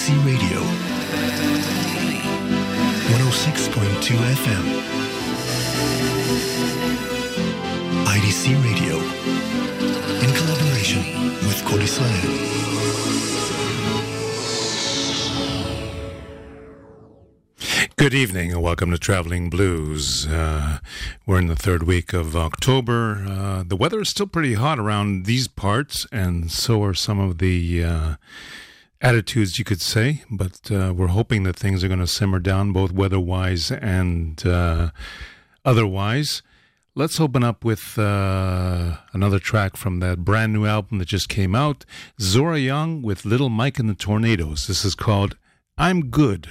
IDC Radio, 106.2 FM. IDC Radio, in collaboration with Kol Good evening and welcome to Traveling Blues. Uh, we're in the third week of October. Uh, the weather is still pretty hot around these parts, and so are some of the uh, attitudes, you could say. But uh, we're hoping that things are going to simmer down, both weather wise and uh, otherwise. Let's open up with uh, another track from that brand new album that just came out Zora Young with Little Mike and the Tornadoes. This is called I'm Good.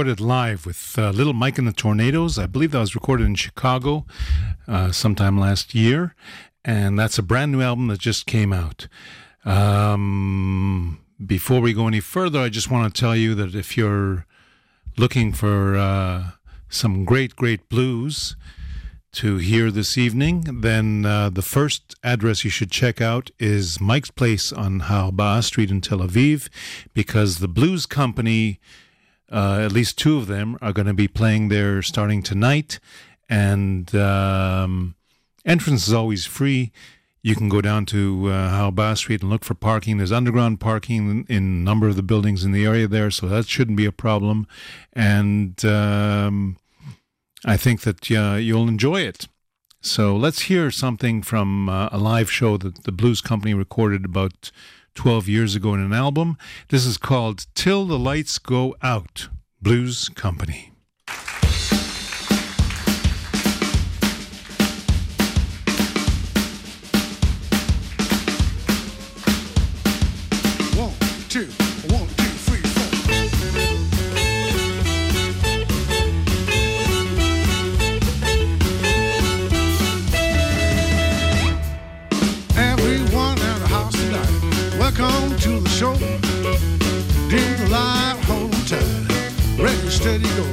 Recorded live with uh, Little Mike and the Tornadoes. I believe that was recorded in Chicago uh, sometime last year. And that's a brand new album that just came out. Um, before we go any further, I just want to tell you that if you're looking for uh, some great, great blues, to hear this evening, then uh, the first address you should check out is Mike's Place on Ha'arba'a Street in Tel Aviv, because the Blues Company, uh, at least two of them, are going to be playing there starting tonight. And um, entrance is always free. You can go down to uh, Ha'arba'a Street and look for parking. There's underground parking in, in, a number of the buildings in the area there, so that shouldn't be a problem. And um, I think that uh, you'll enjoy it. So let's hear something from uh, a live show that the Blues Company recorded about 12 years ago in an album. This is called Till the Lights Go Out, Blues Company. Steady, go.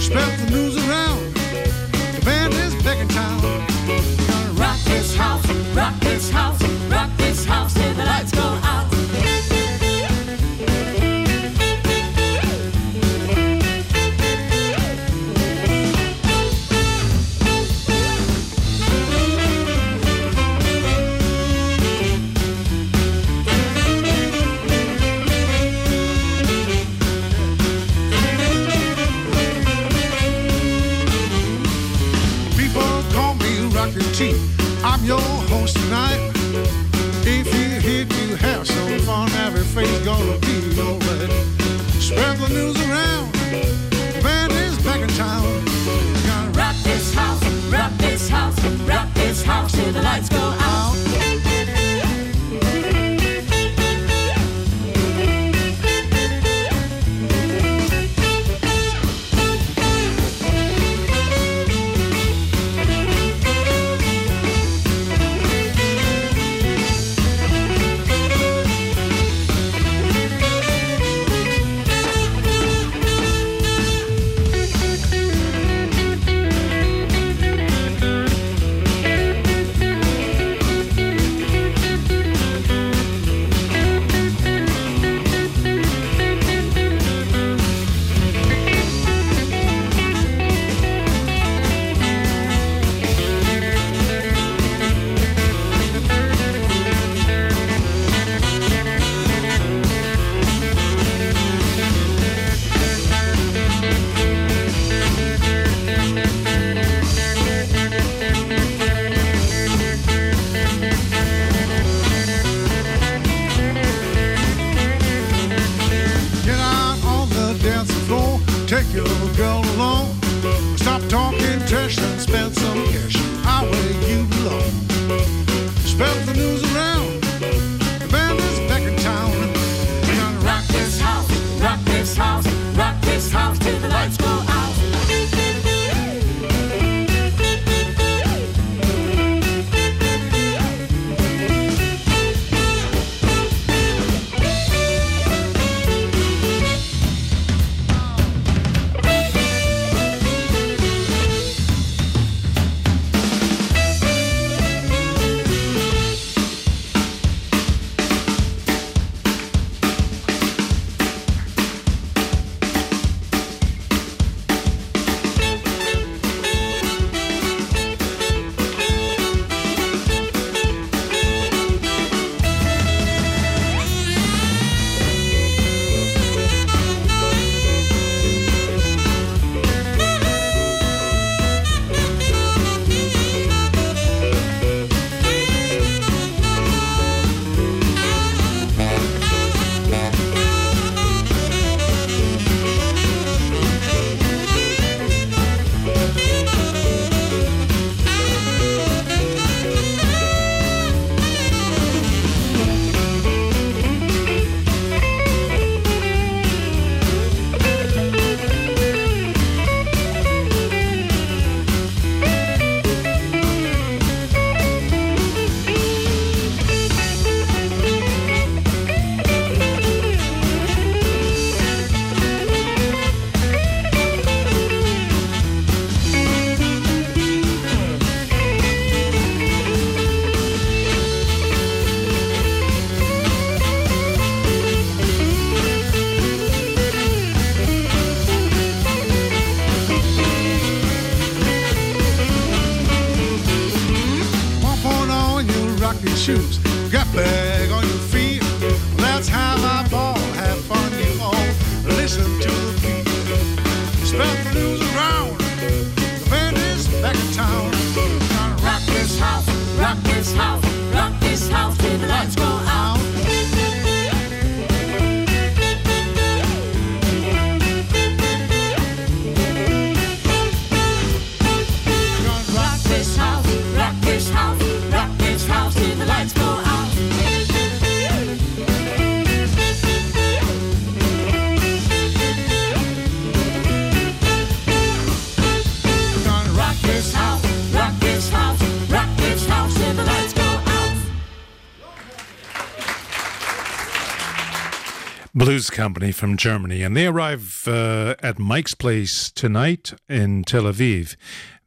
Spread the news around, the band is back in town. Gonna rock this house, rock this house, everything's gonna be alright. The news Blues Company from Germany, and they arrive uh, at Mike's Place tonight in Tel Aviv.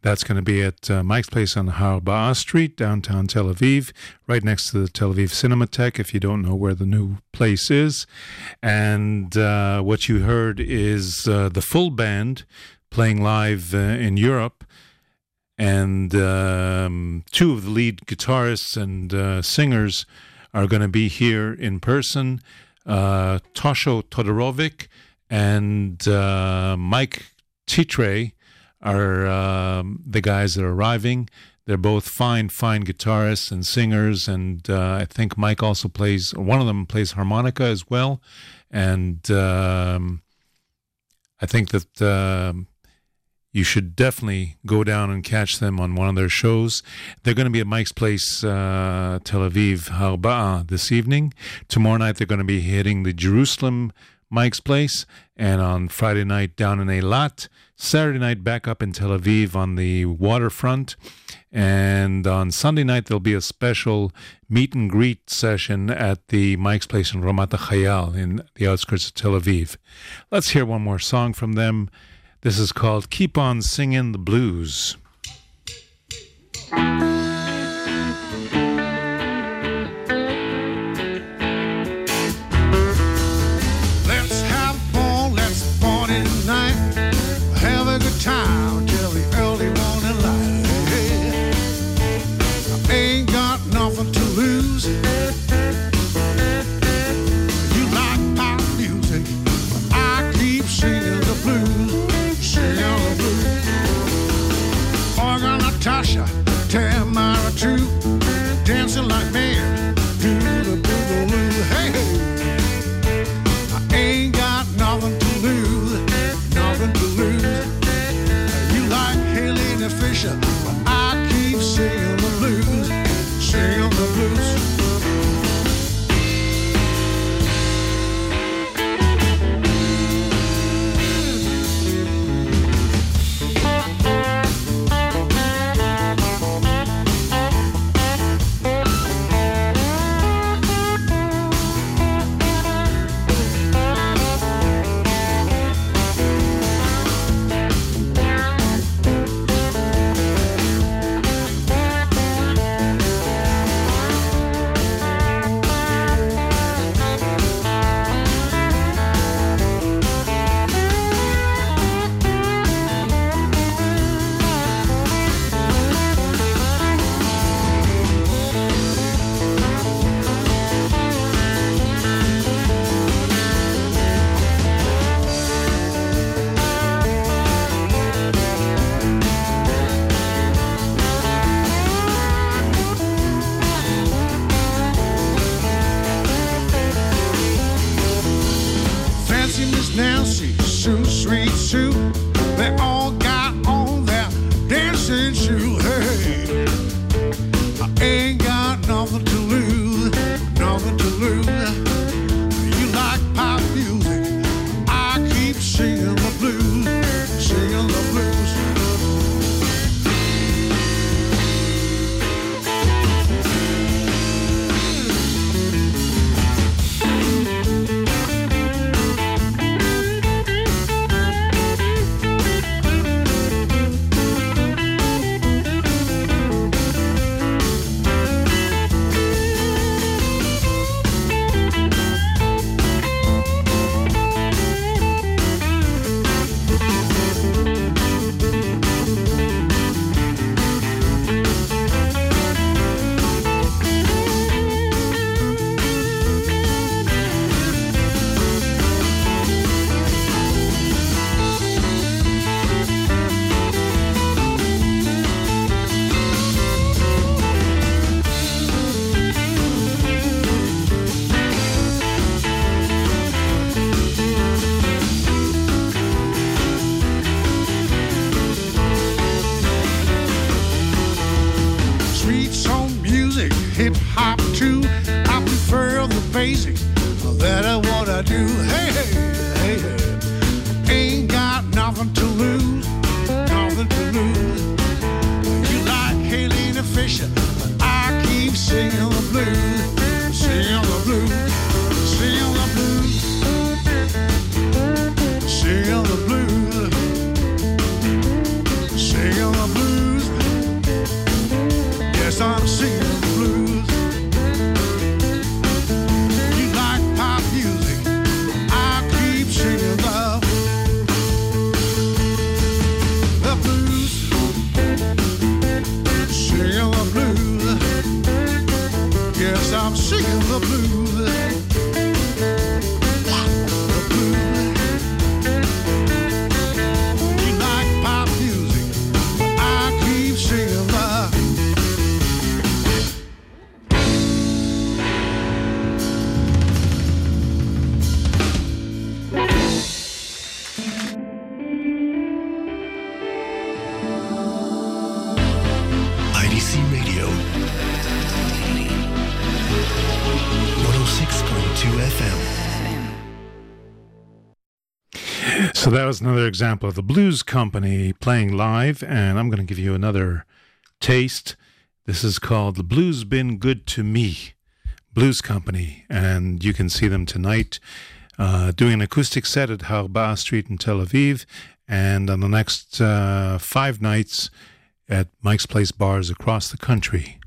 That's going to be at uh, Mike's Place on Harbah Street, downtown Tel Aviv, right next to the Tel Aviv Cinematheque, if you don't know where the new place is. And uh, what you heard is uh, the full band playing live uh, in Europe and um, two of the lead guitarists and uh, singers are going to be here in person. Uh, Tosho Todorovic and uh, Mike Titre are um, the guys that are arriving. They're both fine, fine guitarists and singers, and uh, I think Mike also plays. One of them plays harmonica as well, and um, I think that. You should definitely go down and catch them on one of their shows. They're going to be at Mike's Place, uh, Tel Aviv, Harba'a this evening. Tomorrow night, they're going to be hitting the Jerusalem Mike's Place, and on Friday night, down in Eilat. Saturday night, back up in Tel Aviv on the waterfront. And on Sunday night, there'll be a special meet and greet session at the Mike's Place in Ramat Chayal in the outskirts of Tel Aviv. Let's hear one more song from them. This is called Keep On Singing the Blues. Dancing shoe. another example of the Blues Company playing live, and I'm going to give you another taste. This is called The Blues Been Good to Me Blues Company, and you can see them tonight uh, doing an acoustic set at Harba Street in Tel Aviv, and on the next uh, five nights at Mike's Place bars across the country.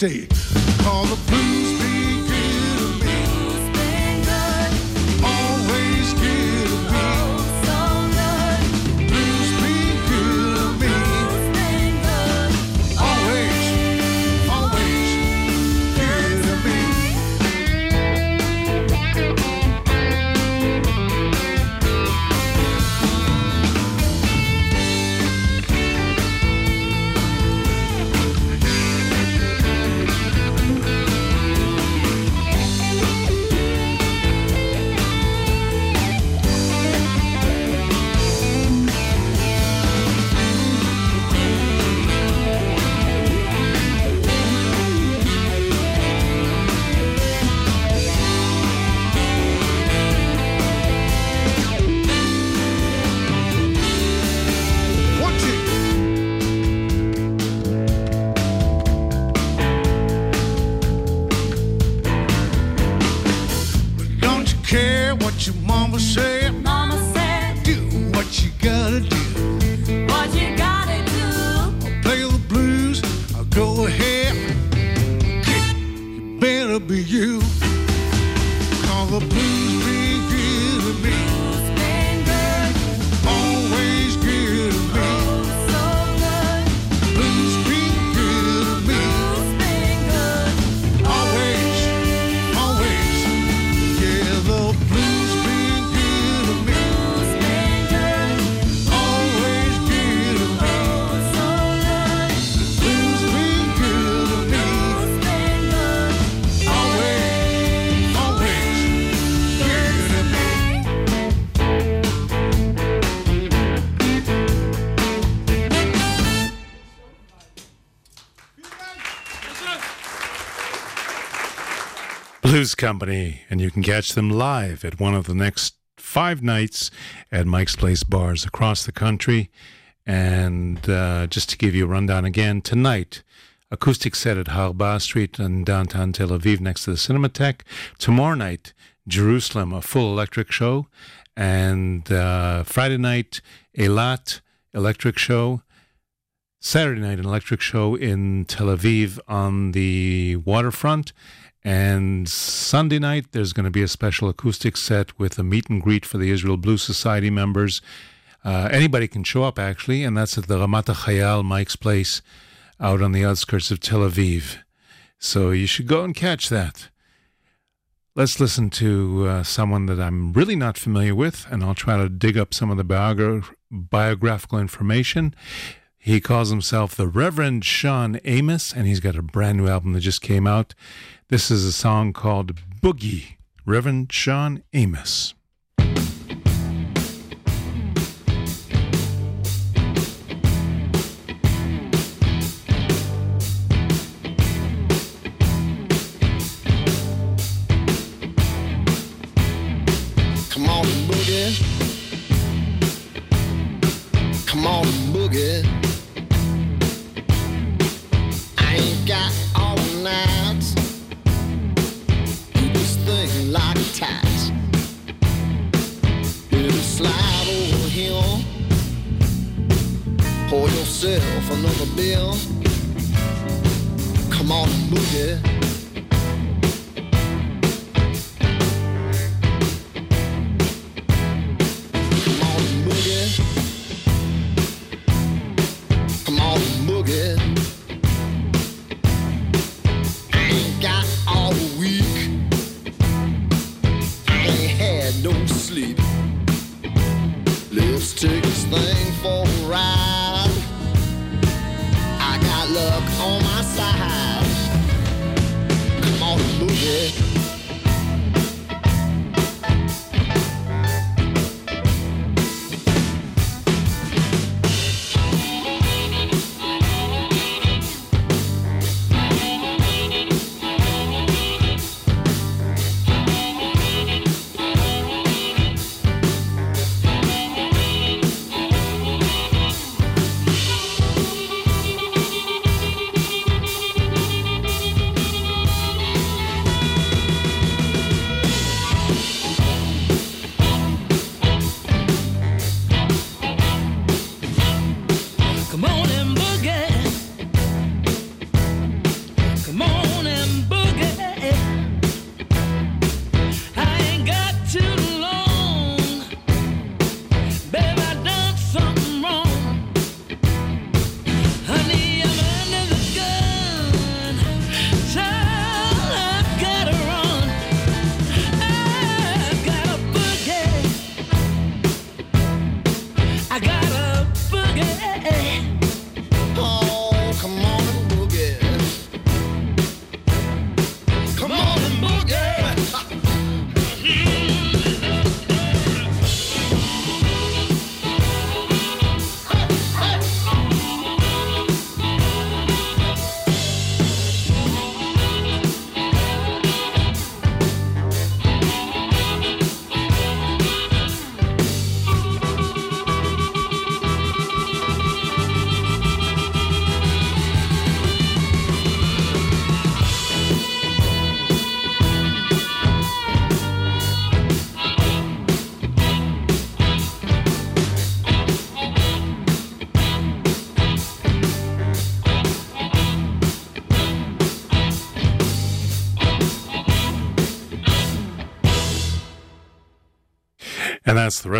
16. Blues Company, and you can catch them live at one of the next five nights at Mike's Place bars across the country. And uh, just to give you a rundown again, tonight, acoustic set at Harba Street in downtown Tel Aviv next to the Cinematheque. Tomorrow night, Jerusalem, a full electric show. And uh, Friday night, Eilat electric show. Saturday night, an electric show in Tel Aviv on the waterfront. And Sunday night, there's going to be a special acoustic set with a meet and greet for the Israel Blues Society members. Uh, anybody can show up, actually, and that's at the Ramat Chayal Mike's Place out on the outskirts of Tel Aviv. So you should go and catch that. Let's listen to uh, someone that I'm really not familiar with, and I'll try to dig up some of the biogra- biographical information. He calls himself the Reverend Shawn Amos, and he's got a brand new album that just came out. This is a song called Boogie, Reverend Shawn Amos. Come on, boogie. Come on, boogie. Got all night. This thing slide over. Pour yourself another beer. Come on, boogie. Come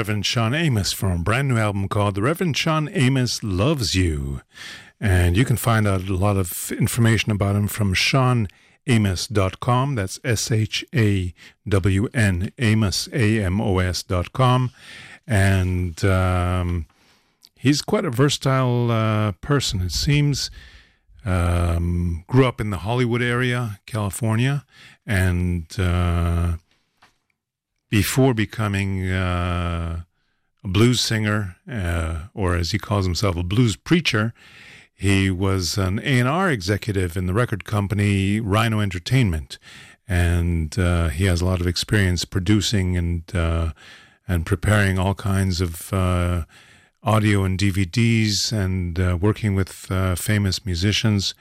Reverend Shawn Amos from a brand new album called The Reverend Shawn Amos Loves You. And you can find out a lot of information about him from shawnamos.com. That's S H A W N, Amos, A M O S.com. And um, he's quite a versatile uh, person. It seems um, grew up in the Hollywood area, California, and uh, before becoming uh, a blues singer, uh, or as he calls himself, a blues preacher, he was an A&R executive in the record company Rhino Entertainment. and uh, he has a lot of experience producing and uh, and preparing all kinds of uh, audio and DVDs and uh, working with uh, famous musicians.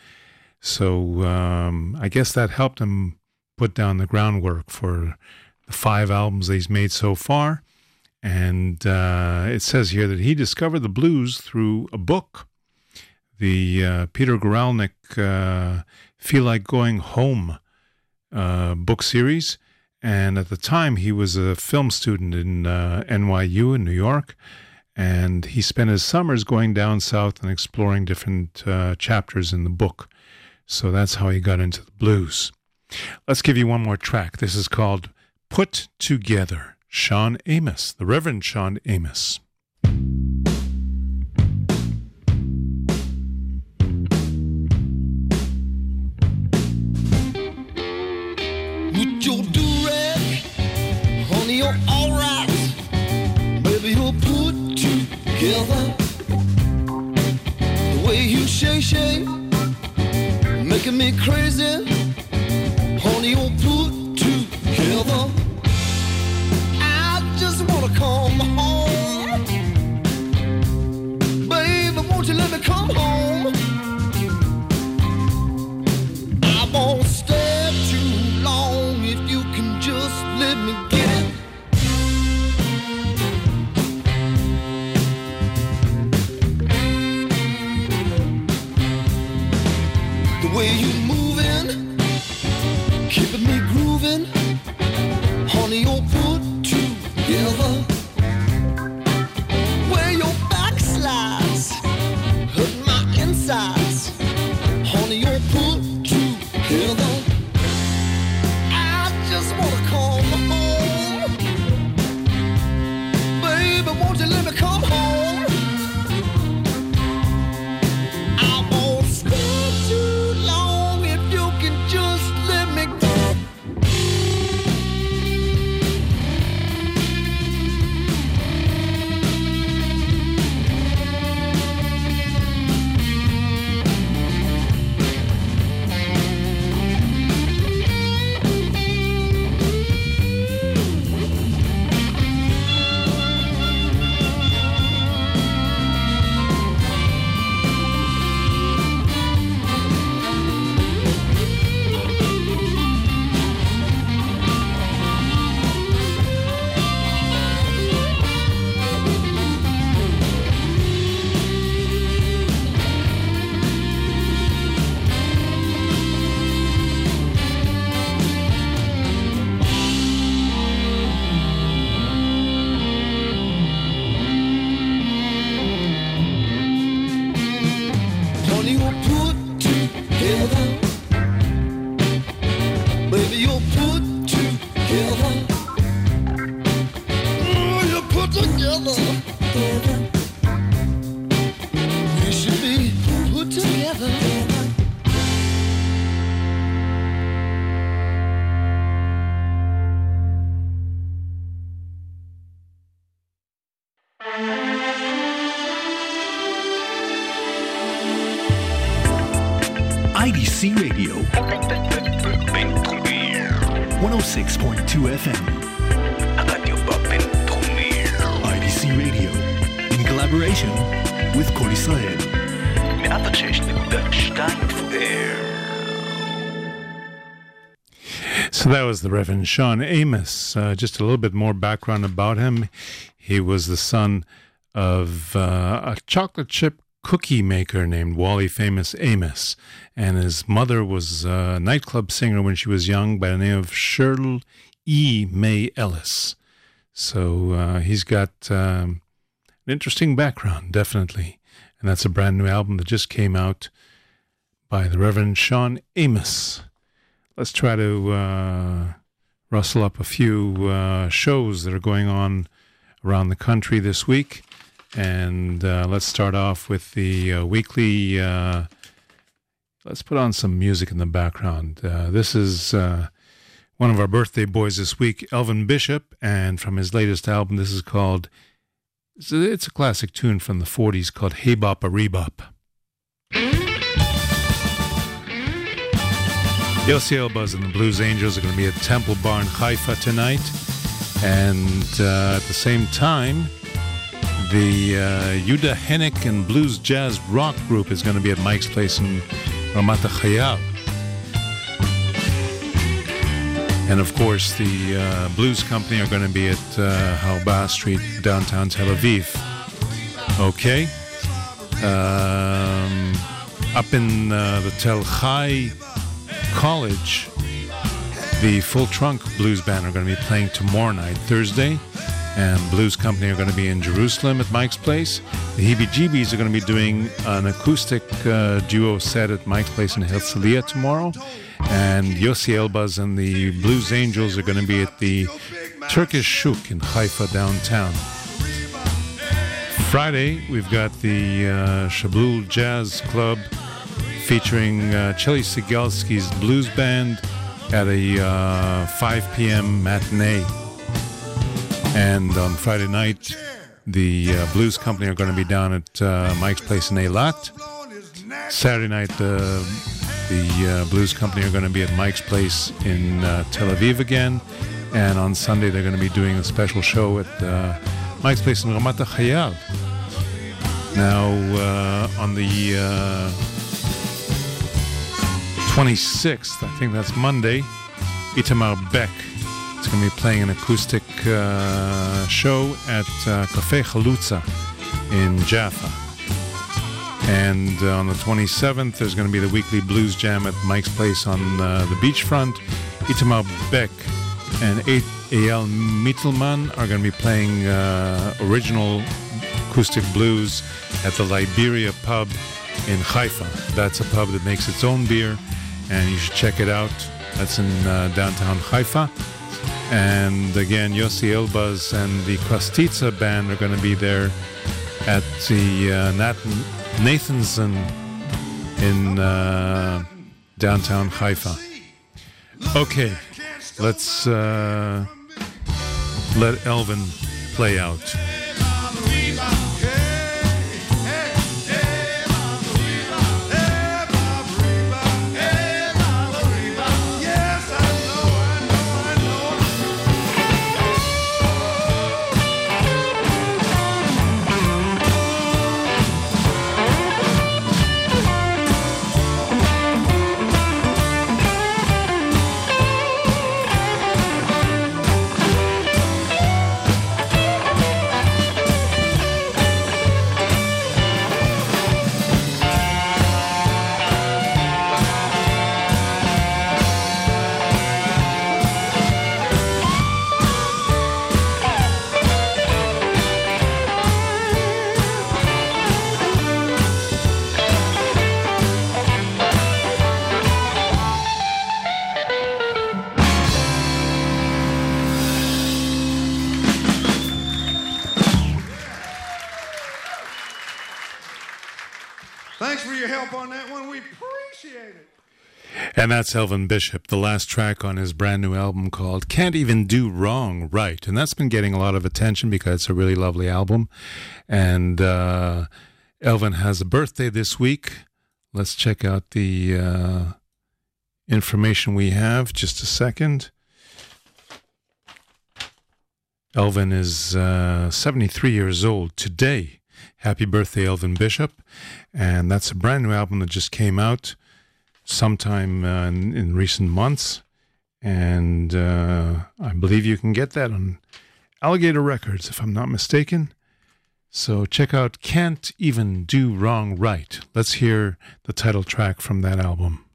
So um, I guess that helped him put down the groundwork for five albums that he's made so far. And uh, it says here that he discovered the blues through a book, the uh, Peter Guralnick uh, Feel Like Going Home uh, book series. And at the time, he was a film student in uh, NYU in New York. And he spent his summers going down south and exploring different uh, chapters in the book. So that's how he got into the blues. Let's give you one more track. This is called Put Together. Shawn Amos, the Reverend Shawn Amos. Your do-rag, honey, you're alright. Baby, you're put together. The way you shake, shake, making me crazy. Honey, you're put together. Was the Reverend Shawn Amos. Uh, just a little bit more background about him. He was the son of uh, a chocolate chip cookie maker named Wally Famous Amos, and his mother was a nightclub singer when she was young by the name of Shirl E. May Ellis. So uh, he's got um, an interesting background, definitely. And that's a brand new album that just came out by the Reverend Shawn Amos let's try to uh, rustle up a few uh, shows that are going on around the country this week. And uh, let's start off with the uh, weekly. Uh, let's put on some music in the background. Uh, this is one of our birthday boys this week, Elvin Bishop, and from his latest album, this is called. It's a, it's a classic tune from the 40s called Hey Bop a Rebop. Yossi Elbaz and the Blues Angels are going to be at Temple Bar in Haifa tonight. And uh, at the same time, the uh, Yuda Hennick and Blues Jazz Rock Group is going to be at Mike's Place in Ramat Chayal. And of course, the uh, Blues Company are going to be at uh, Halba Street, downtown Tel Aviv. Okay. Um, up in uh, the Tel Chai College, the Full Trunk Blues Band are going to be playing tomorrow night, Thursday, and Blues Company are going to be in Jerusalem at Mike's Place. The Heebie Jeebies are going to be doing an acoustic uh, duo set at Mike's Place in Herzliya tomorrow, and Yossi Elbaz and the Blues Angels are going to be at the Turkish Shuk in Haifa downtown. Friday, we've got the uh, Jazz Club featuring uh, Sigalski's blues band at a uh, 5 p.m. matinee. And on Friday night, the uh, Blues Company are going to be down at uh, Mike's Place in Eilat. Saturday night, uh, the uh, Blues Company are going to be at Mike's Place in Tel Aviv again. And on Sunday, they're going to be doing a special show at Mike's Place in Ramat Chayal. Now, on the 26th, I think that's Monday, Itamar Beck is going to be playing an acoustic uh, show at uh, Cafe Chalutza in Jaffa. And uh, on the 27th, there's going to be the weekly blues jam at Mike's Place on uh, the beachfront. Itamar Beck and A.L. Mittelman are going to be playing uh, original acoustic blues at the Liberia pub in Haifa. That's a pub that makes its own beer, and you should check it out. That's in uh, downtown Haifa. And again, Yossi Elbaz and the Krastitsa band are going to be there at the uh, Nat- Nathanson in uh, downtown Haifa. Okay, let's uh, let Elvin play out. And that's Elvin Bishop, the last track on his brand new album called Can't Even Do Wrong Right. And that's been getting a lot of attention because it's a really lovely album. And uh, Elvin has a birthday this week. Let's check out the uh, information we have. Just a second. Elvin is uh, 73 years old today. Happy birthday, Elvin Bishop. And that's a brand new album that just came out sometime uh, in, in recent months. And uh, I believe you can get that on Alligator Records, if I'm not mistaken. So check out Can't Even Do Wrong Right. Let's hear the title track from that album.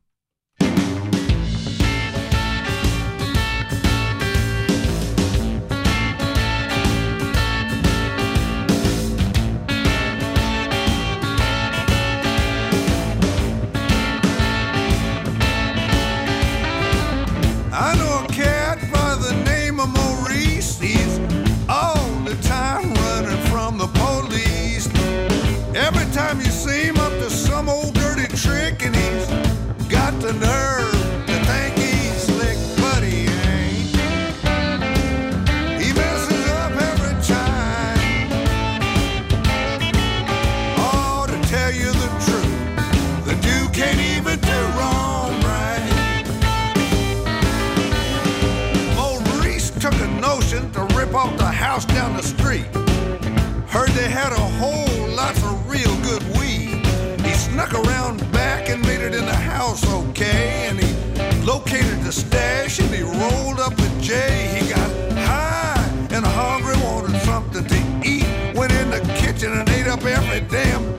off the house down the street. Heard they had a whole of real good weed. He snuck around back and made it in the house okay. And he located the stash and he rolled up with Jay. He got high and hungry, wanted something to eat. Went in the kitchen and ate up every damn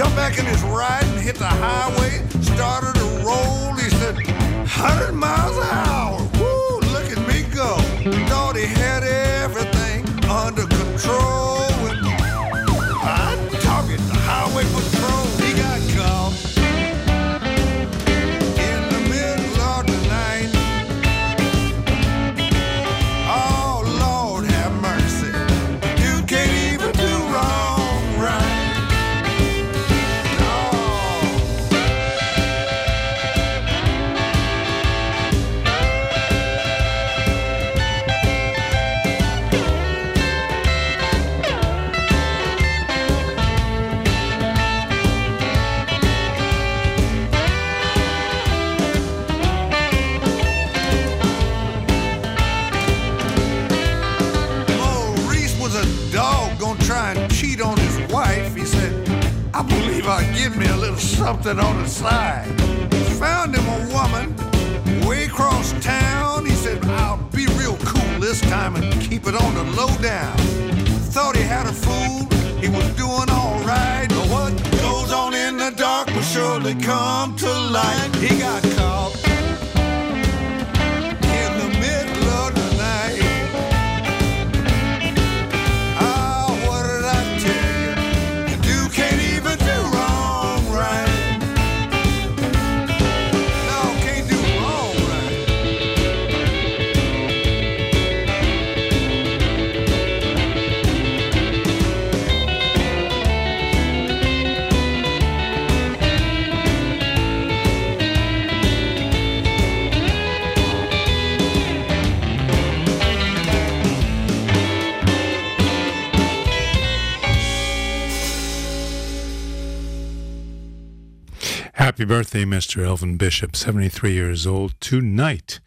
Jumped back in his ride and hit the highway. Started to roll. He said, 100 miles an hour. Woo, look at me go. Thought he had everything under control. Give me a little something on the side. Found him a woman way across town. He said, I'll be real cool this time and keep it on the low down. Thought he had a fool, he was doing alright. But what goes on in the dark will surely come to light. He got caught Happy birthday, Mr. Elvin Bishop, 73 years old tonight.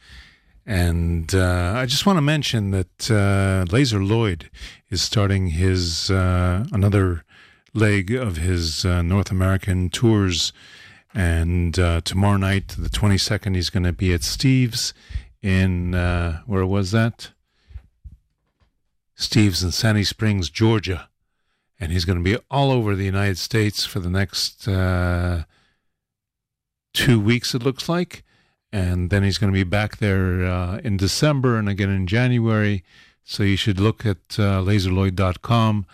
And uh, I just want to mention that uh, Lazer Lloyd is starting his uh, another leg of his uh, North American tours. And uh, tomorrow night, the 22nd, he's going to be at Steve's in, uh, where was that? Steve's in Sandy Springs, Georgia. And he's going to be all over the United States for the next two weeks, it looks like. And then he's going to be back there uh, in December and again in January. So you should look at uh, lazerlloyd.com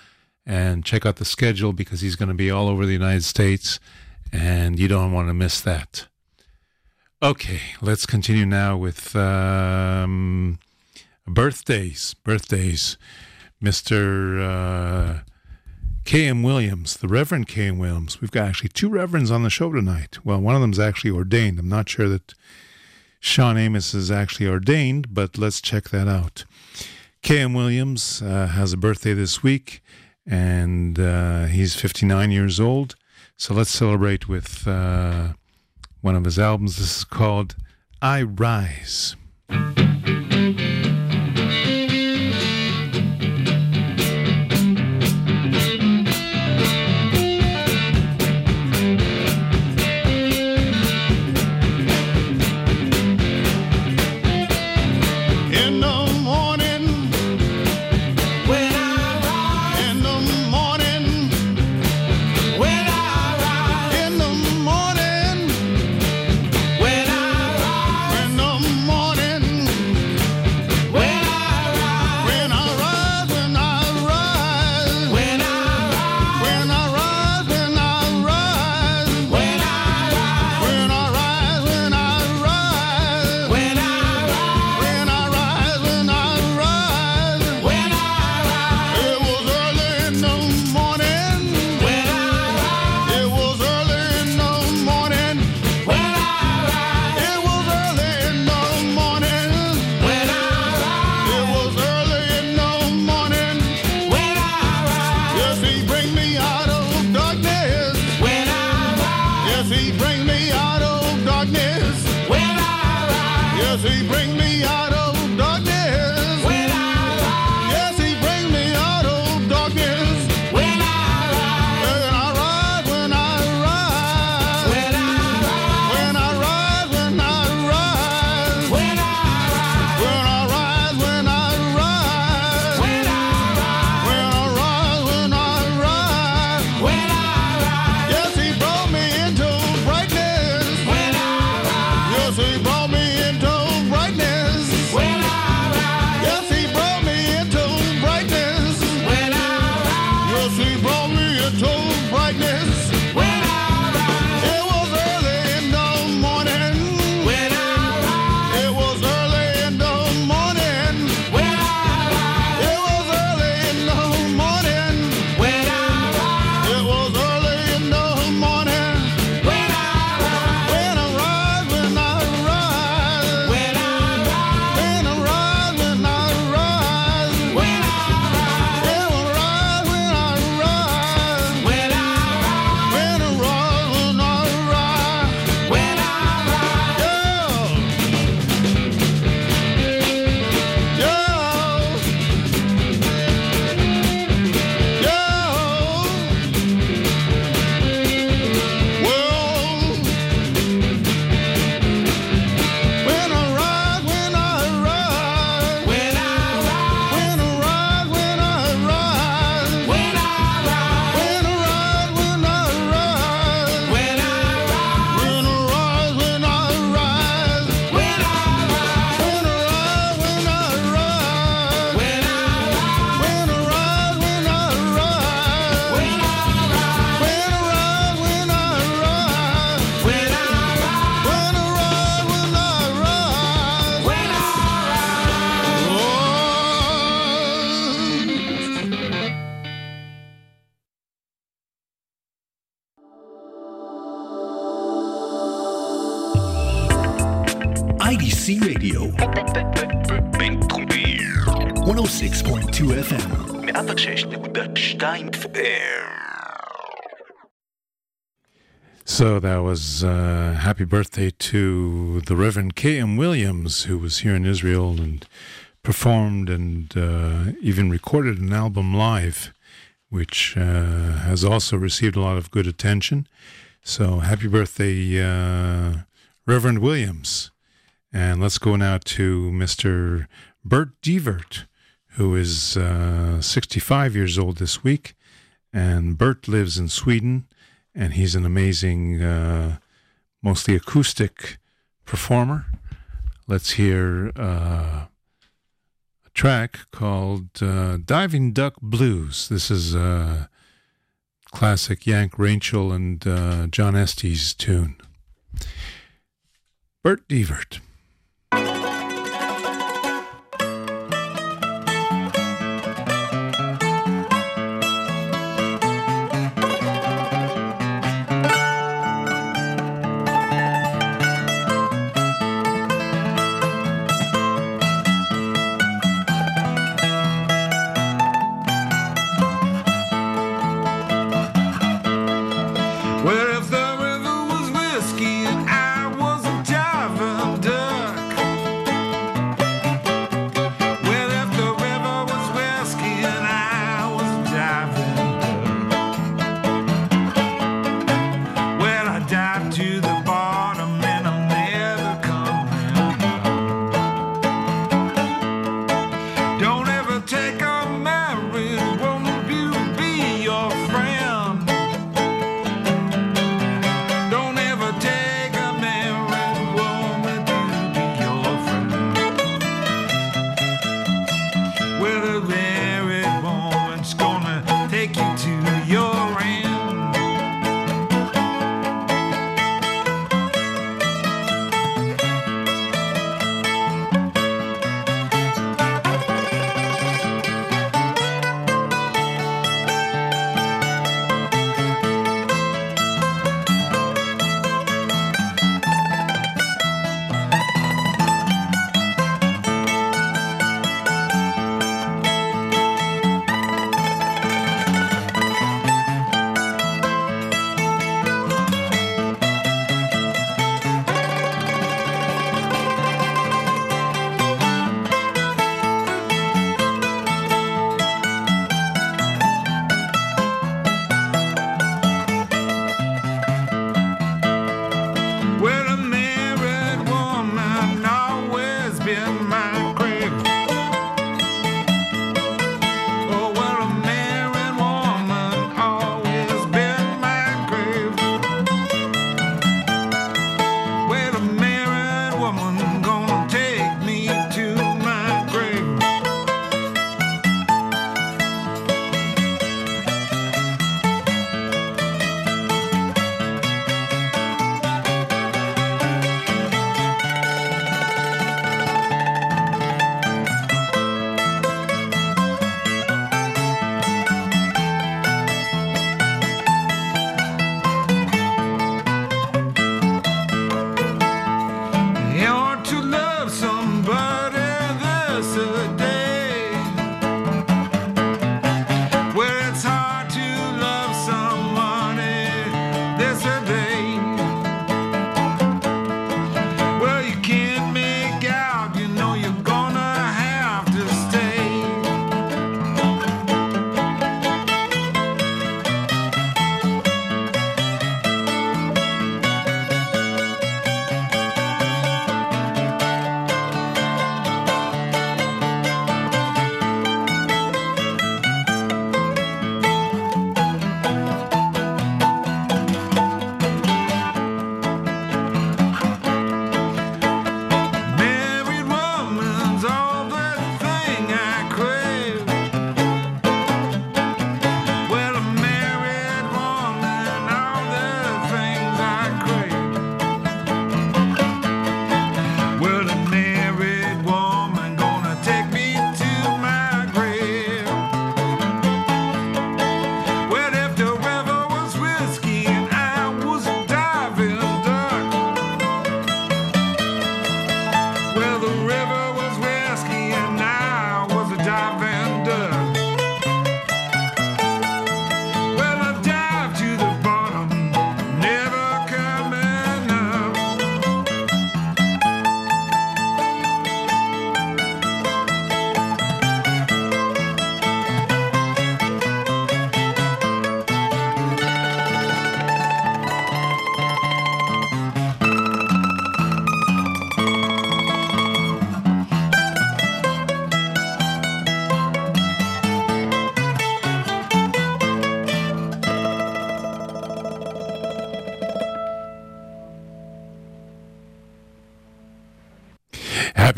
and check out the schedule because he's going to be all over the United States and you don't want to miss that. Okay, let's continue now with um, birthdays. Birthdays. Mr. Uh, K.M. Williams, the Reverend K.M. Williams. We've got actually two reverends on the show tonight. Well, one of them's actually ordained. I'm not sure that Shawn Amos is actually ordained, but let's check that out. K.M. Williams uh, has a birthday this week, and uh, he's 59 years old. So let's celebrate with uh, one of his albums. This is called I Rise. 106.2 FM. 106.2 FM. So that was uh, happy birthday to the Reverend K.M. Williams, who was here in Israel and performed and uh, even recorded an album live, which uh, has also received a lot of good attention. So happy birthday, uh, Reverend Williams. And let's go now to Mr. Bert Deivert, who is uh, 65 years old this week. And Bert lives in Sweden and he's an amazing, uh, mostly acoustic performer. Let's hear uh, a track called uh, Diving Duck Blues. This is a classic Yank Rachell and uh, John Estes tune. Bert Deivert.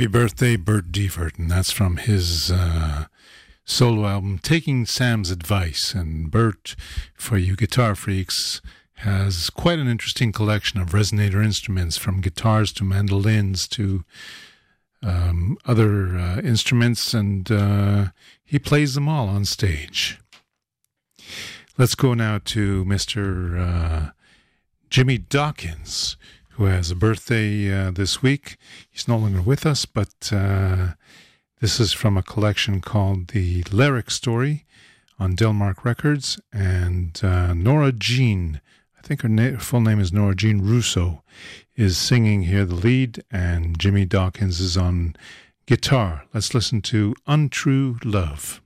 Happy birthday, Bert Deivert. And that's from his uh, solo album, Taking Sam's Advice. And Bert, for you guitar freaks, has quite an interesting collection of resonator instruments from guitars to mandolins to um, other uh, instruments, and uh, he plays them all on stage. Let's go now to Mr. Uh, Jimmy Dawkins who has a birthday uh, this week. He's no longer with us, but uh, this is from a collection called The Leric Story on Delmark Records. And uh, Nora Jean, I think her na- full name is Nora Jean Russo, is singing here the lead, and Jimmy Dawkins is on guitar. Let's listen to Untrue Love.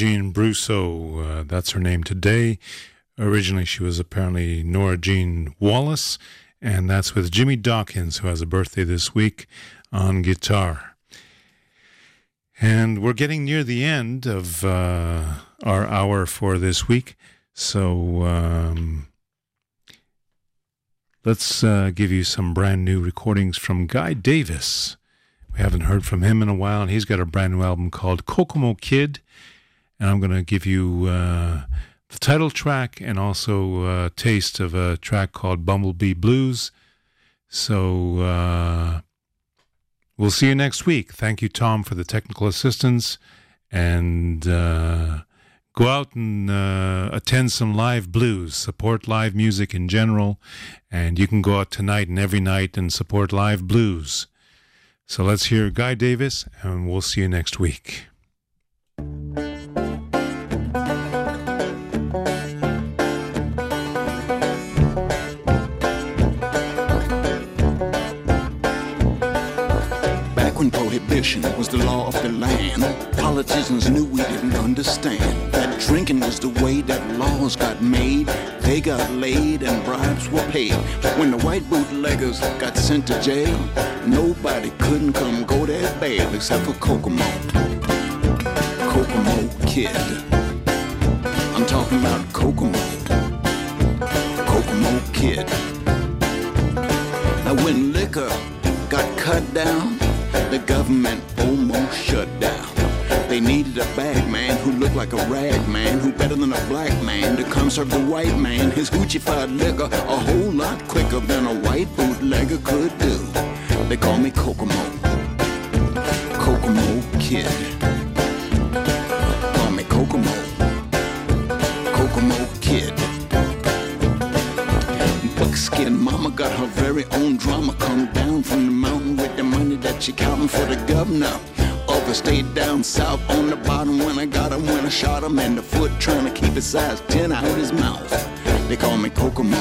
Jean Bruso, Uh, that's her name today. Originally, she was apparently Nora Jean Wallace, and that's with Jimmy Dawkins, who has a birthday this week, on guitar. And we're getting near the end of uh, our hour for this week, so um, let's uh, give you some brand new recordings from Guy Davis. We haven't heard from him in a while, and he's got a brand new album called Kokomo Kid. And I'm going to give you uh, the title track and also a taste of a track called Bumblebee Blues. So uh, we'll see you next week. Thank you, Tom, for the technical assistance. And uh, go out and uh, attend some live blues, support live music in general. And you can go out tonight and every night and support live blues. So let's hear Guy Davis, and we'll see you next week. Was the law of the land, politicians knew we didn't understand that drinking was the way that laws got made. They got laid and bribes were paid. But When the white bootleggers got sent to jail, nobody couldn't come go their bail except for Kokomo. Kokomo Kid. I'm talking about Kokomo. Kokomo Kid. Now when liquor got cut down, the government almost shut down. They needed a bag man who looked like a rag man, who better than a black man to come serve the white man his hoochified liquor a whole lot quicker than a white bootlegger could do. They call me Kokomo. Kokomo Kid. Call me Kokomo. Kokomo Kid. Buckskin mama got her very own drama come down from the mountain she counting for the governor. Others stayed down south on the bottom when I got him when I shot him in the foot trying to keep his size 10 out his mouth. They call me. Kokomo